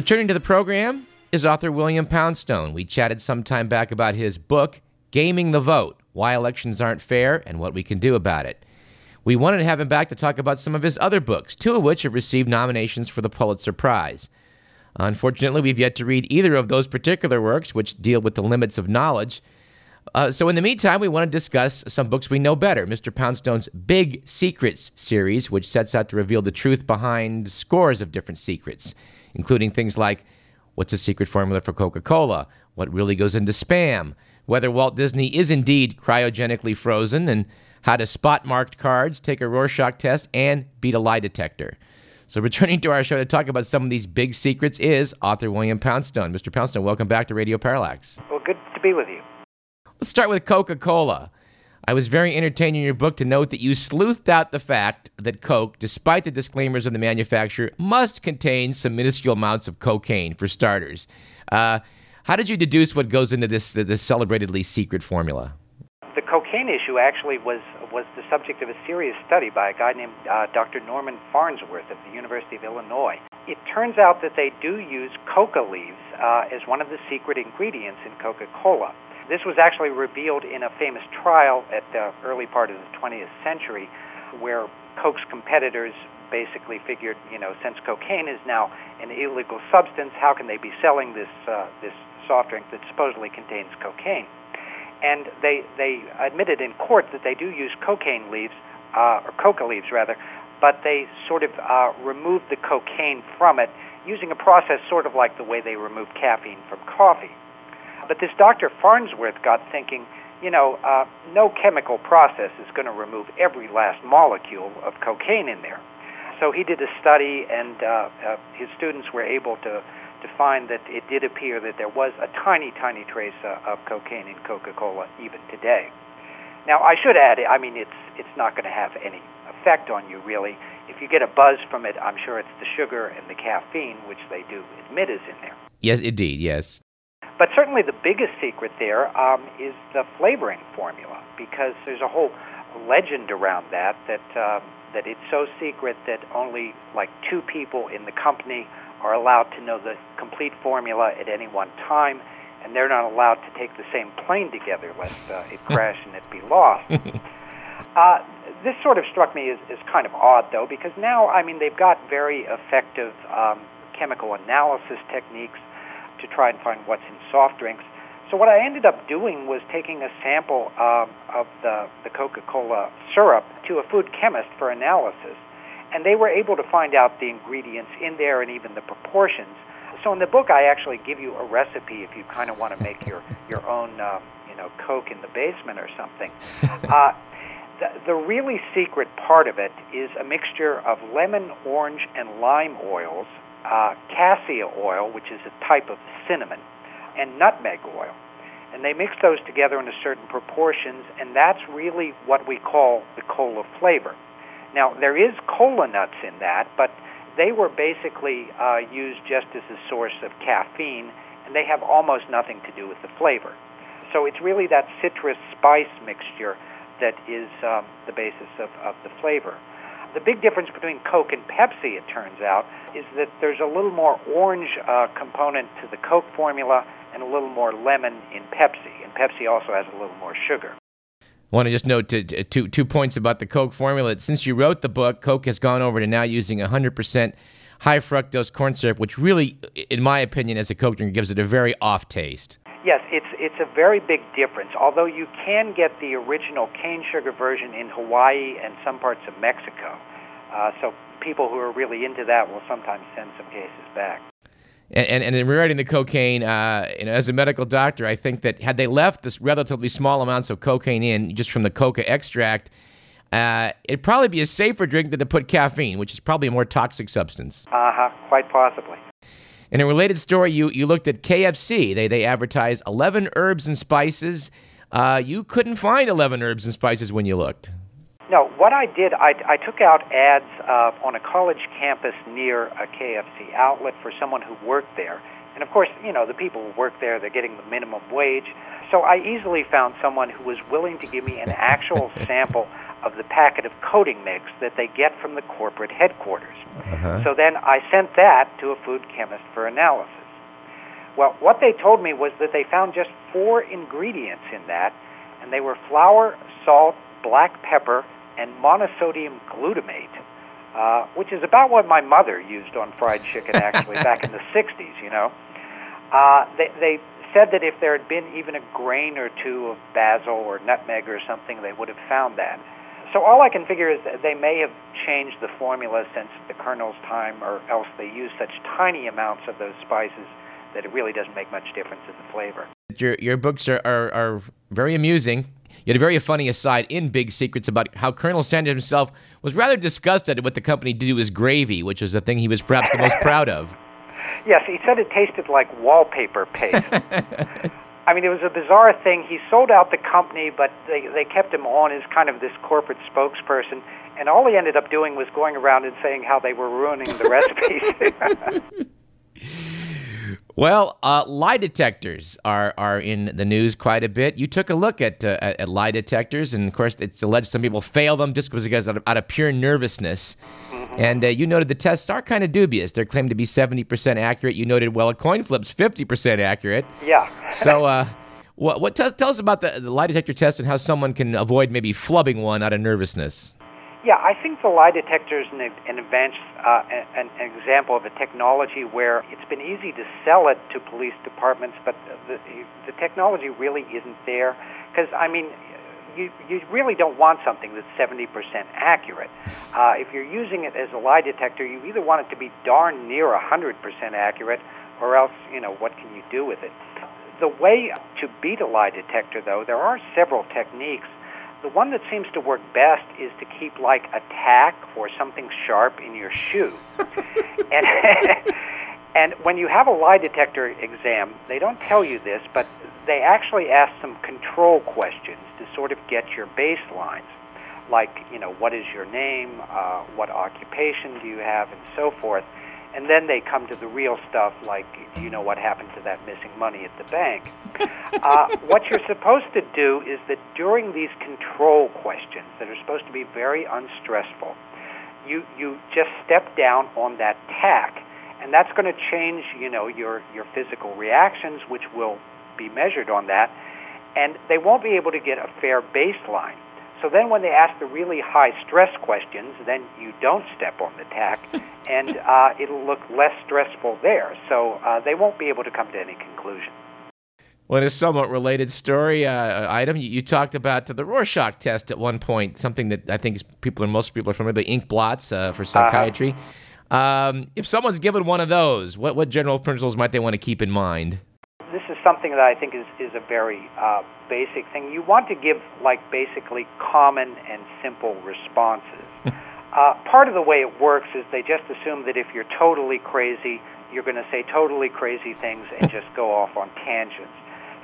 Returning to the program is author William Poundstone. We chatted some time back about his book, Gaming the Vote Why Elections Aren't Fair and What We Can Do About It. We wanted to have him back to talk about some of his other books, two of which have received nominations for the Pulitzer Prize. Unfortunately, we've yet to read either of those particular works, which deal with the limits of knowledge. Uh, so, in the meantime, we want to discuss some books we know better. Mr. Poundstone's Big Secrets series, which sets out to reveal the truth behind scores of different secrets, including things like what's the secret formula for Coca Cola, what really goes into spam, whether Walt Disney is indeed cryogenically frozen, and how to spot marked cards, take a Rorschach test, and beat a lie detector. So, returning to our show to talk about some of these big secrets is author William Poundstone. Mr. Poundstone, welcome back to Radio Parallax. Well, good to be with you. Let's start with Coca Cola. I was very entertained in your book to note that you sleuthed out the fact that Coke, despite the disclaimers of the manufacturer, must contain some minuscule amounts of cocaine for starters. Uh, how did you deduce what goes into this this celebratedly secret formula? The cocaine issue actually was was the subject of a serious study by a guy named uh, Dr. Norman Farnsworth of the University of Illinois. It turns out that they do use coca leaves uh, as one of the secret ingredients in Coca-Cola. This was actually revealed in a famous trial at the early part of the 20th century where Coke's competitors basically figured, you know, since cocaine is now an illegal substance, how can they be selling this uh, this soft drink that supposedly contains cocaine? And they they admitted in court that they do use cocaine leaves uh, or coca leaves rather, but they sort of uh, removed the cocaine from it using a process sort of like the way they remove caffeine from coffee. But this Dr. Farnsworth got thinking, you know, uh, no chemical process is going to remove every last molecule of cocaine in there. So he did a study, and uh, uh, his students were able to to find that it did appear that there was a tiny, tiny trace uh, of cocaine in Coca-Cola even today. Now, I should add, I mean, it's it's not going to have any effect on you really. If you get a buzz from it, I'm sure it's the sugar and the caffeine, which they do admit is in there. Yes, indeed, yes. But certainly the biggest secret there um, is the flavoring formula, because there's a whole legend around that that uh, that it's so secret that only like two people in the company are allowed to know the complete formula at any one time, and they're not allowed to take the same plane together lest uh, it crash and it be lost. uh, this sort of struck me as, as kind of odd, though, because now, I mean, they've got very effective um, chemical analysis techniques to try and find what's in soft drinks. So what I ended up doing was taking a sample um, of the, the Coca-Cola syrup to a food chemist for analysis, and they were able to find out the ingredients in there and even the proportions. So in the book, I actually give you a recipe if you kind of want to make your your own, uh, you know, Coke in the basement or something. Uh, the, the really secret part of it is a mixture of lemon, orange, and lime oils uh, cassia oil, which is a type of cinnamon, and nutmeg oil. And they mix those together in a certain proportions, and that's really what we call the cola flavor. Now, there is cola nuts in that, but they were basically uh, used just as a source of caffeine, and they have almost nothing to do with the flavor. So it's really that citrus spice mixture that is um, the basis of, of the flavor. The big difference between Coke and Pepsi, it turns out, is that there's a little more orange uh, component to the Coke formula and a little more lemon in Pepsi. And Pepsi also has a little more sugar. I want to just note two, two, two points about the Coke formula. Since you wrote the book, Coke has gone over to now using 100% high fructose corn syrup, which really, in my opinion, as a Coke drinker, gives it a very off taste. Yes, it's it's a very big difference. Although you can get the original cane sugar version in Hawaii and some parts of Mexico, uh, so people who are really into that will sometimes send some cases back. And, and, and in regarding the cocaine, uh, you know, as a medical doctor, I think that had they left this relatively small amounts of cocaine in just from the coca extract, uh, it'd probably be a safer drink than to put caffeine, which is probably a more toxic substance. Uh huh, quite possibly. In a related story, you, you looked at KFC. They, they advertised 11 herbs and spices. Uh, you couldn't find 11 herbs and spices when you looked. No, what I did, I, I took out ads uh, on a college campus near a KFC outlet for someone who worked there. And of course, you know, the people who work there, they're getting the minimum wage. So I easily found someone who was willing to give me an actual sample of the packet of coating mix that they get from the corporate headquarters. Uh-huh. So then I sent that to a food chemist for analysis. Well, what they told me was that they found just four ingredients in that, and they were flour, salt, black pepper, and monosodium glutamate, uh, which is about what my mother used on fried chicken actually back in the 60s, you know. Uh, they, they said that if there had been even a grain or two of basil or nutmeg or something, they would have found that. So all I can figure is that they may have changed the formula since the Colonel's time, or else they use such tiny amounts of those spices that it really doesn't make much difference in the flavor. Your your books are, are, are very amusing. You had a very funny aside in Big Secrets about how Colonel Sanders himself was rather disgusted at what the company did to his gravy, which was the thing he was perhaps the most proud of. Yes, he said it tasted like wallpaper paste. I mean, it was a bizarre thing. He sold out the company, but they, they kept him on as kind of this corporate spokesperson. And all he ended up doing was going around and saying how they were ruining the recipes. Well, uh, lie detectors are, are in the news quite a bit. You took a look at, uh, at lie detectors, and of course, it's alleged some people fail them just because out of, out of pure nervousness. And uh, you noted the tests are kind of dubious. They're claimed to be 70% accurate. You noted, well, a coin flip's 50% accurate. Yeah. so, uh, what, what t- tell us about the, the lie detector test and how someone can avoid maybe flubbing one out of nervousness? Yeah, I think the lie detector is an, an advanced, uh, an, an, example of a technology where it's been easy to sell it to police departments, but the, the technology really isn't there. Because, I mean, you, you really don't want something that's 70% accurate. Uh, if you're using it as a lie detector, you either want it to be darn near 100% accurate, or else, you know, what can you do with it? The way to beat a lie detector, though, there are several techniques the one that seems to work best is to keep like a tack or something sharp in your shoe. and and when you have a lie detector exam, they don't tell you this, but they actually ask some control questions to sort of get your baselines, like you know what is your name, uh, what occupation do you have, and so forth. And then they come to the real stuff like do you know what happened to that missing money at the bank? Uh, what you're supposed to do is that during these control questions that are supposed to be very unstressful you you just step down on that tack and that's going to change you know your your physical reactions which will be measured on that and they won't be able to get a fair baseline so then, when they ask the really high stress questions, then you don't step on the tack, and uh, it'll look less stressful there. So uh, they won't be able to come to any conclusion. Well, in a somewhat related story uh, item, you, you, talked about the Rorschach test at one point, something that I think people are most people are familiar with, the ink blots uh, for uh-huh. psychiatry. Uh-huh. Um, if someone's given one of those, what, what general principles might they want to keep in mind? this is something that I think is, is a very uh, basic thing. You want to give like basically common and simple responses. uh, part of the way it works is they just assume that if you're totally crazy, you're going to say totally crazy things and just go off on tangents.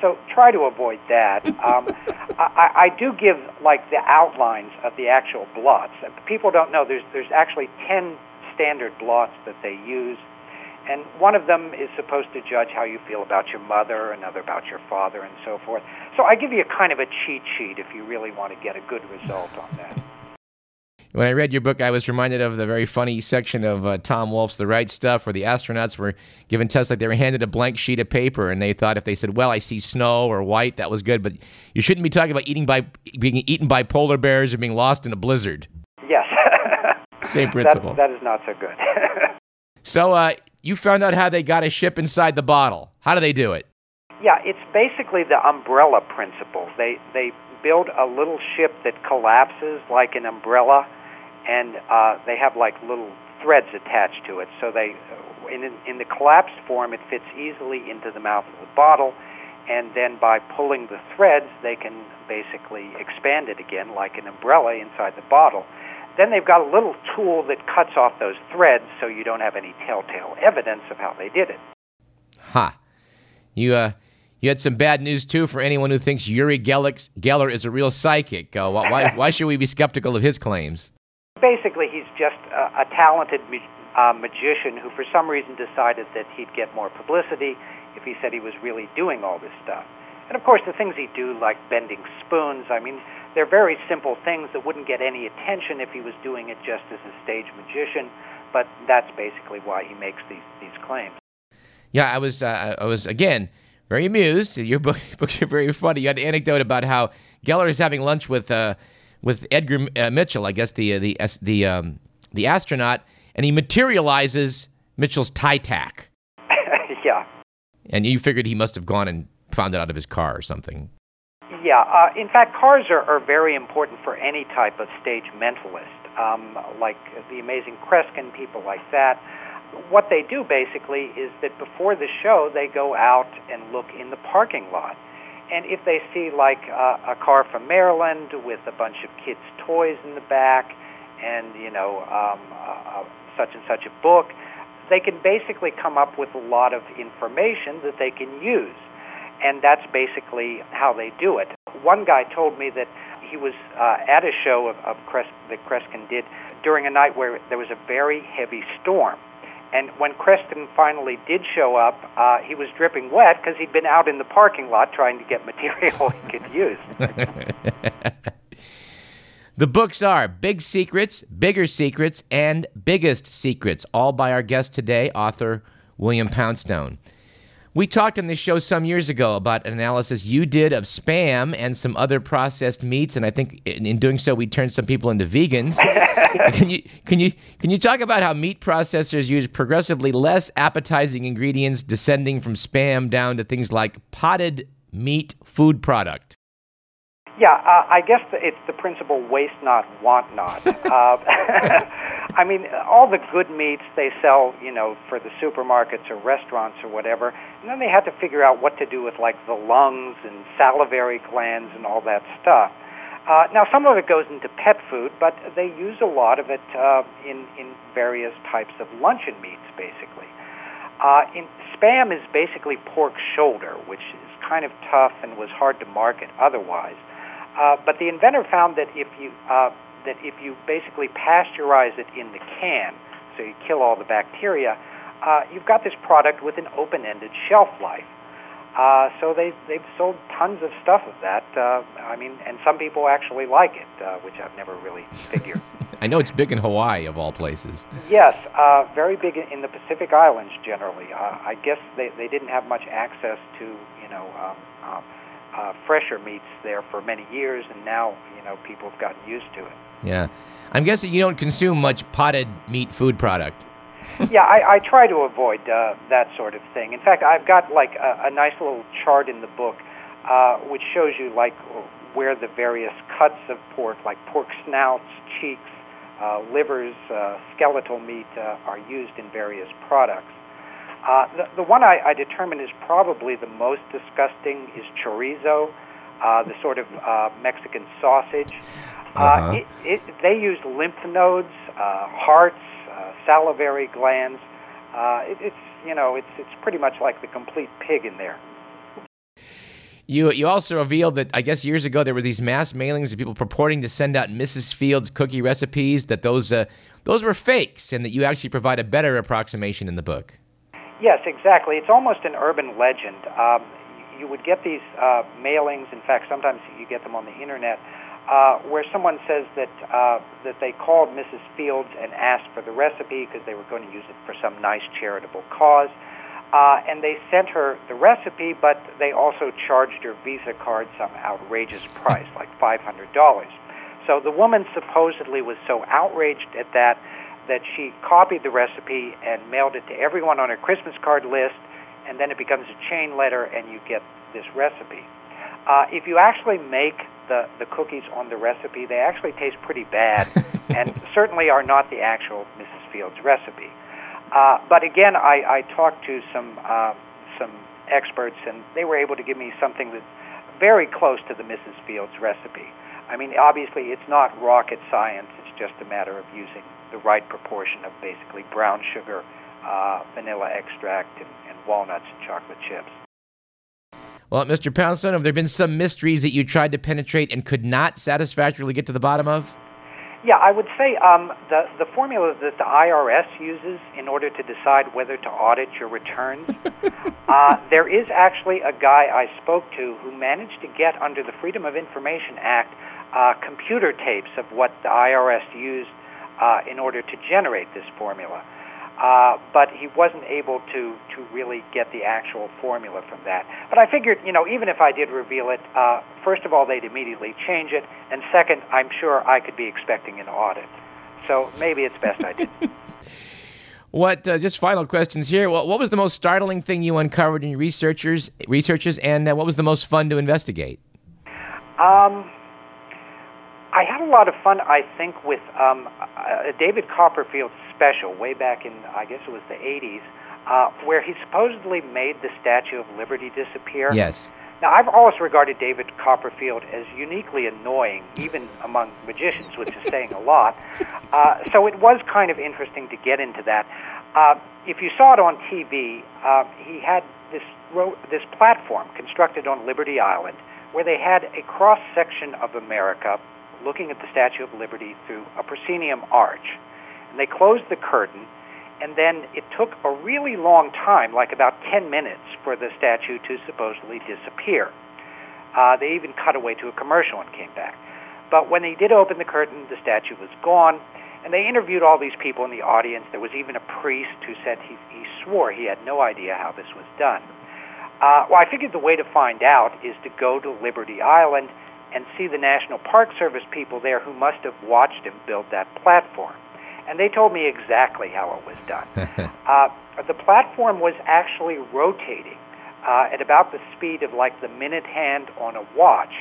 So try to avoid that. Um, I, I do give like the outlines of the actual blots. People don't know there's there's actually ten standard blots that they use and one of them is supposed to judge how you feel about your mother, another about your father, and so forth. So I give you a kind of a cheat sheet if you really want to get a good result on that. When I read your book, I was reminded of the very funny section of uh, Tom Wolfe's The Right Stuff, where the astronauts were given tests like they were handed a blank sheet of paper, and they thought if they said, "Well, I see snow or white," that was good, but you shouldn't be talking about eating by being eaten by polar bears or being lost in a blizzard. Same principle. that, that is not so good. so, uh, you found out how they got a ship inside the bottle. How do they do it? Yeah, it's basically the umbrella principle. They they build a little ship that collapses like an umbrella, and uh, they have like little threads attached to it. So they, in in the collapsed form, it fits easily into the mouth of the bottle, and then by pulling the threads, they can basically expand it again like an umbrella inside the bottle. Then they've got a little tool that cuts off those threads so you don't have any telltale evidence of how they did it. Ha. You, uh, you had some bad news, too, for anyone who thinks Uri Geller is a real psychic. Uh, why, why should we be skeptical of his claims? Basically, he's just a, a talented uh, magician who, for some reason, decided that he'd get more publicity if he said he was really doing all this stuff. And of course, the things he do, like bending spoons, I mean, they're very simple things that wouldn't get any attention if he was doing it just as a stage magician. But that's basically why he makes these these claims. Yeah, I was uh, I was again very amused. Your book, books are very funny. You had an anecdote about how Geller is having lunch with uh, with Edgar uh, Mitchell, I guess the uh, the the um, the astronaut, and he materializes Mitchell's tie tack. yeah. And you figured he must have gone and found it out of his car or something. Yeah. Uh, in fact, cars are, are very important for any type of stage mentalist, um, like the amazing Kreskin, people like that. What they do basically is that before the show, they go out and look in the parking lot. And if they see like uh, a car from Maryland with a bunch of kids' toys in the back, and you know um, uh, such and such a book, they can basically come up with a lot of information that they can use and that's basically how they do it. One guy told me that he was uh, at a show of, of Cres- that Kreskin did during a night where there was a very heavy storm. And when Kreskin finally did show up, uh, he was dripping wet because he'd been out in the parking lot trying to get material he could use. the books are Big Secrets, Bigger Secrets, and Biggest Secrets, all by our guest today, author William Poundstone. We talked on this show some years ago about an analysis you did of spam and some other processed meats, and I think in, doing so we turned some people into vegans. can you can you can you talk about how meat processors use progressively less appetizing ingredients, descending from spam down to things like potted meat food product? Yeah, uh, I guess it's the principle waste not, want not. uh, I mean, all the good meats they sell, you know, for the supermarkets or restaurants or whatever, and then they had to figure out what to do with like the lungs and salivary glands and all that stuff. Uh, now, some of it goes into pet food, but they use a lot of it uh, in in various types of luncheon meats, basically. Uh, in, spam is basically pork shoulder, which is kind of tough and was hard to market otherwise. Uh, but the inventor found that if you uh, that if you basically pasteurize it in the can, so you kill all the bacteria, uh, you've got this product with an open-ended shelf life. Uh, so they they've sold tons of stuff of that. Uh, I mean, and some people actually like it, uh, which I've never really figured. I know it's big in Hawaii, of all places. Yes, uh, very big in the Pacific Islands generally. Uh, I guess they they didn't have much access to you know. Um, uh, uh, fresher meats there for many years, and now you know people have gotten used to it. Yeah, I'm guessing you don't consume much potted meat food product. yeah, I, I try to avoid uh, that sort of thing. In fact, I've got like a, a nice little chart in the book uh, which shows you like where the various cuts of pork, like pork snouts, cheeks, uh, livers, uh, skeletal meat, uh, are used in various products. Uh, the, the one I, I determine is probably the most disgusting is chorizo, uh, the sort of uh, Mexican sausage. Uh, uh-huh. it, it, they use lymph nodes, uh, hearts, uh, salivary glands. Uh, it, it's you know it's it's pretty much like the complete pig in there. You you also revealed that I guess years ago there were these mass mailings of people purporting to send out Mrs. Fields cookie recipes. That those uh, those were fakes, and that you actually provide a better approximation in the book. Yes, exactly. It's almost an urban legend. Um, you would get these uh, mailings. In fact, sometimes you get them on the internet, uh, where someone says that uh, that they called Mrs. Fields and asked for the recipe because they were going to use it for some nice charitable cause. Uh, and they sent her the recipe, but they also charged her Visa card some outrageous price, like $500. So the woman supposedly was so outraged at that that she copied the recipe and mailed it to everyone on her Christmas card list, and then it becomes a chain letter, and you get this recipe. Uh, if you actually make the, the cookies on the recipe, they actually taste pretty bad, and certainly are not the actual Mrs. Fields recipe. Uh, but again, I, I talked to some uh, some experts, and they were able to give me something that's very close to the Mrs. Fields recipe. I mean, obviously, it's not rocket science. It's just a matter of using the right proportion of basically brown sugar, uh, vanilla extract, and, and walnuts and chocolate chips. Well, Mr. Poundstone, have there been some mysteries that you tried to penetrate and could not satisfactorily get to the bottom of? Yeah, I would say um, the the formula that the IRS uses in order to decide whether to audit your returns. uh, there is actually a guy I spoke to who managed to get under the Freedom of Information Act uh, computer tapes of what the IRS used uh, in order to generate this formula. Uh, but he wasn't able to to really get the actual formula from that. But I figured, you know, even if I did reveal it, uh, first of all, they'd immediately change it, and second, I'm sure I could be expecting an audit. So maybe it's best I didn't. what? Uh, just final questions here. What, what was the most startling thing you uncovered in your researchers researches, and uh, what was the most fun to investigate? Um. I had a lot of fun, I think, with um, a David Copperfield special way back in, I guess it was the 80s, uh, where he supposedly made the Statue of Liberty disappear. Yes. Now, I've always regarded David Copperfield as uniquely annoying, even among magicians, which is saying a lot. Uh, so it was kind of interesting to get into that. Uh, if you saw it on TV, uh, he had this ro- this platform constructed on Liberty Island, where they had a cross section of America looking at the Statue of Liberty through a proscenium arch. And they closed the curtain, and then it took a really long time, like about 10 minutes, for the statue to supposedly disappear. Uh, they even cut away to a commercial and came back. But when they did open the curtain, the statue was gone, and they interviewed all these people in the audience. There was even a priest who said he, he swore he had no idea how this was done. Uh, well, I figured the way to find out is to go to Liberty Island and see the National Park Service people there who must have watched him build that platform. And they told me exactly how it was done. uh, the platform was actually rotating uh, at about the speed of like the minute hand on a watch.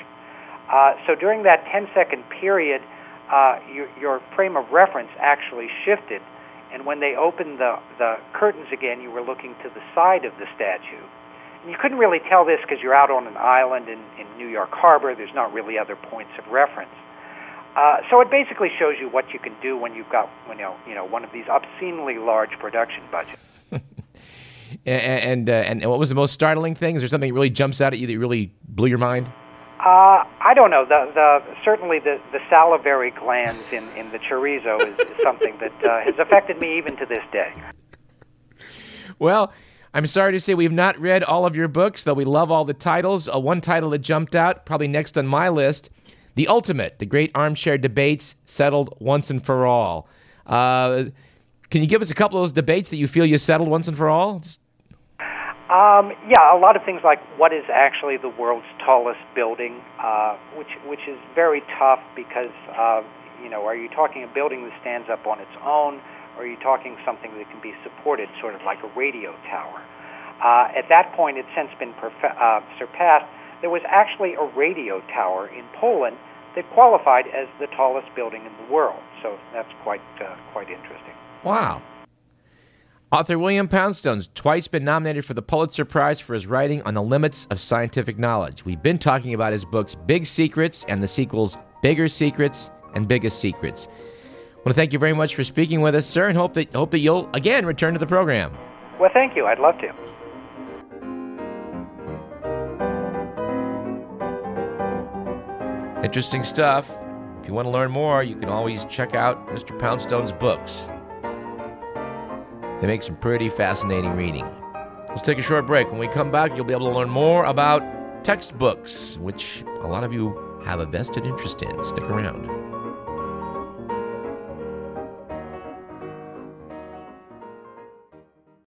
Uh, so during that 10 second period, uh, your, your frame of reference actually shifted. And when they opened the, the curtains again, you were looking to the side of the statue you couldn't really tell this because you're out on an island in, in New York Harbor. There's not really other points of reference. Uh, so it basically shows you what you can do when you've got you know you know one of these obscenely large production budgets. and uh, and what was the most startling thing? Is there something that really jumps out at you that really blew your mind? Uh, I don't know. The, the certainly the, the salivary glands in, in the chorizo is, is something that uh, has affected me even to this day. Well, I'm sorry to say we've not read all of your books, though we love all the titles. Uh, one title that jumped out, probably next on my list The Ultimate, The Great Armchair Debates Settled Once and For All. Uh, can you give us a couple of those debates that you feel you settled once and for all? Um, yeah, a lot of things like what is actually the world's tallest building, uh, which which is very tough because uh, you know, are you talking a building that stands up on its own? or are you talking something that can be supported, sort of like a radio tower? Uh, at that point, it's since been perfe- uh, surpassed. There was actually a radio tower in Poland that qualified as the tallest building in the world. So that's quite uh, quite interesting. Wow. Author William Poundstone's twice been nominated for the Pulitzer Prize for his writing on the limits of scientific knowledge. We've been talking about his books Big Secrets and the sequels Bigger Secrets and Biggest Secrets. I want to thank you very much for speaking with us, sir, and hope that hope that you'll again return to the program. Well, thank you. I'd love to. Interesting stuff. If you want to learn more, you can always check out Mr. Poundstone's books. They make some pretty fascinating reading. Let's take a short break. When we come back, you'll be able to learn more about textbooks, which a lot of you have a vested interest in. Stick around.